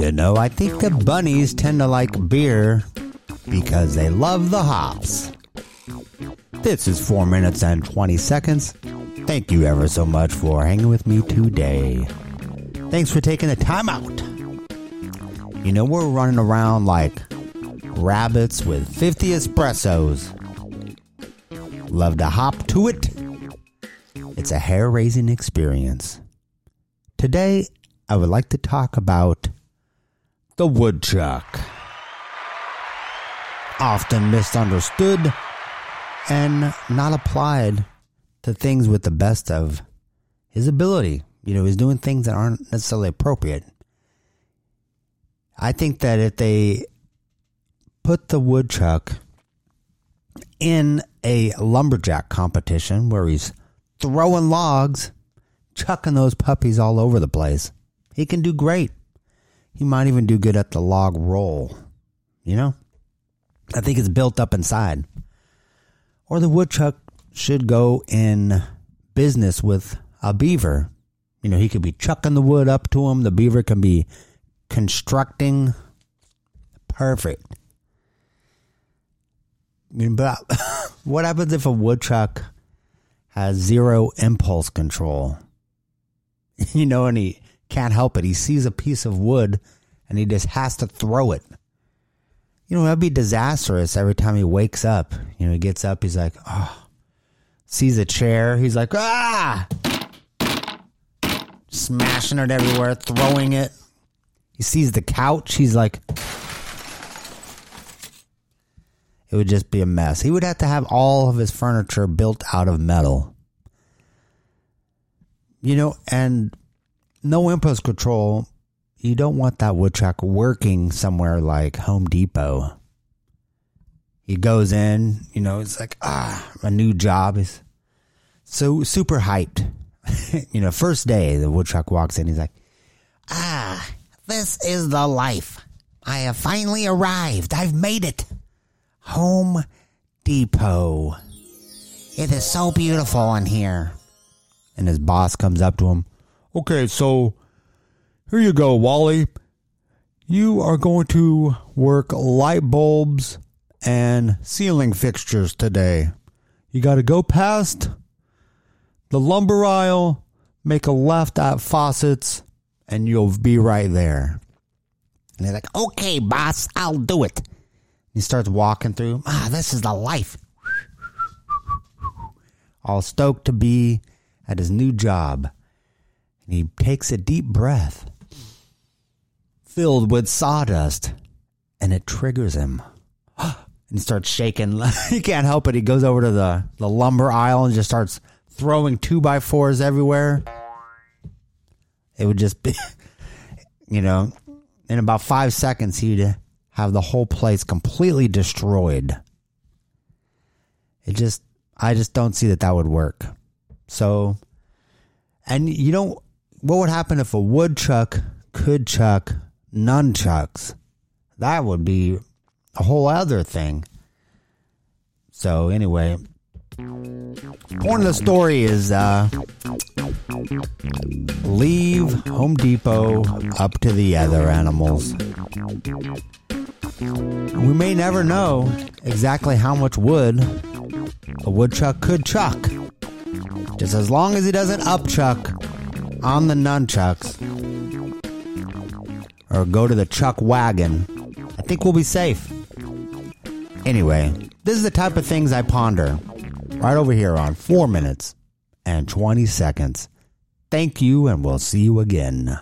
You know, I think the bunnies tend to like beer because they love the hops. This is 4 minutes and 20 seconds. Thank you ever so much for hanging with me today. Thanks for taking the time out. You know, we're running around like rabbits with 50 espressos. Love to hop to it. It's a hair raising experience. Today, I would like to talk about the woodchuck. Often misunderstood and not applied to things with the best of his ability. You know, he's doing things that aren't necessarily appropriate. I think that if they put the woodchuck in a lumberjack competition where he's throwing logs, chucking those puppies all over the place, he can do great. He might even do good at the log roll. You know? I think it's built up inside. Or the woodchuck should go in business with a beaver. You know, he could be chucking the wood up to him. The beaver can be constructing. Perfect. I mean, but what happens if a woodchuck has zero impulse control? You know, and he can't help it. He sees a piece of wood and he just has to throw it. You know, that'd be disastrous every time he wakes up. You know, he gets up, he's like, oh, sees a chair, he's like, ah, smashing it everywhere, throwing it. He sees the couch, he's like, it would just be a mess. He would have to have all of his furniture built out of metal. You know, and no impulse control. You don't want that woodchuck working somewhere like Home Depot. He goes in, you know, it's like, ah, a new job. He's so super hyped. you know, first day, the woodchuck walks in. He's like, ah, this is the life. I have finally arrived. I've made it. Home Depot. It is so beautiful in here. And his boss comes up to him. Okay, so here you go, Wally. You are going to work light bulbs and ceiling fixtures today. You got to go past the lumber aisle, make a left at faucets, and you'll be right there. And they're like, okay, boss, I'll do it. He starts walking through. Ah, this is the life. All stoked to be at his new job. He takes a deep breath, filled with sawdust, and it triggers him. and starts shaking. he can't help it. He goes over to the, the lumber aisle and just starts throwing two by fours everywhere. It would just be, you know, in about five seconds, he'd have the whole place completely destroyed. It just, I just don't see that that would work. So, and you know, what would happen if a woodchuck could chuck nunchucks? That would be a whole other thing. So, anyway, point of the story is uh, leave Home Depot up to the other animals. We may never know exactly how much wood a woodchuck could chuck. Just as long as he doesn't upchuck on the nunchucks or go to the chuck wagon, I think we'll be safe. Anyway, this is the type of things I ponder right over here on 4 minutes and 20 seconds. Thank you, and we'll see you again.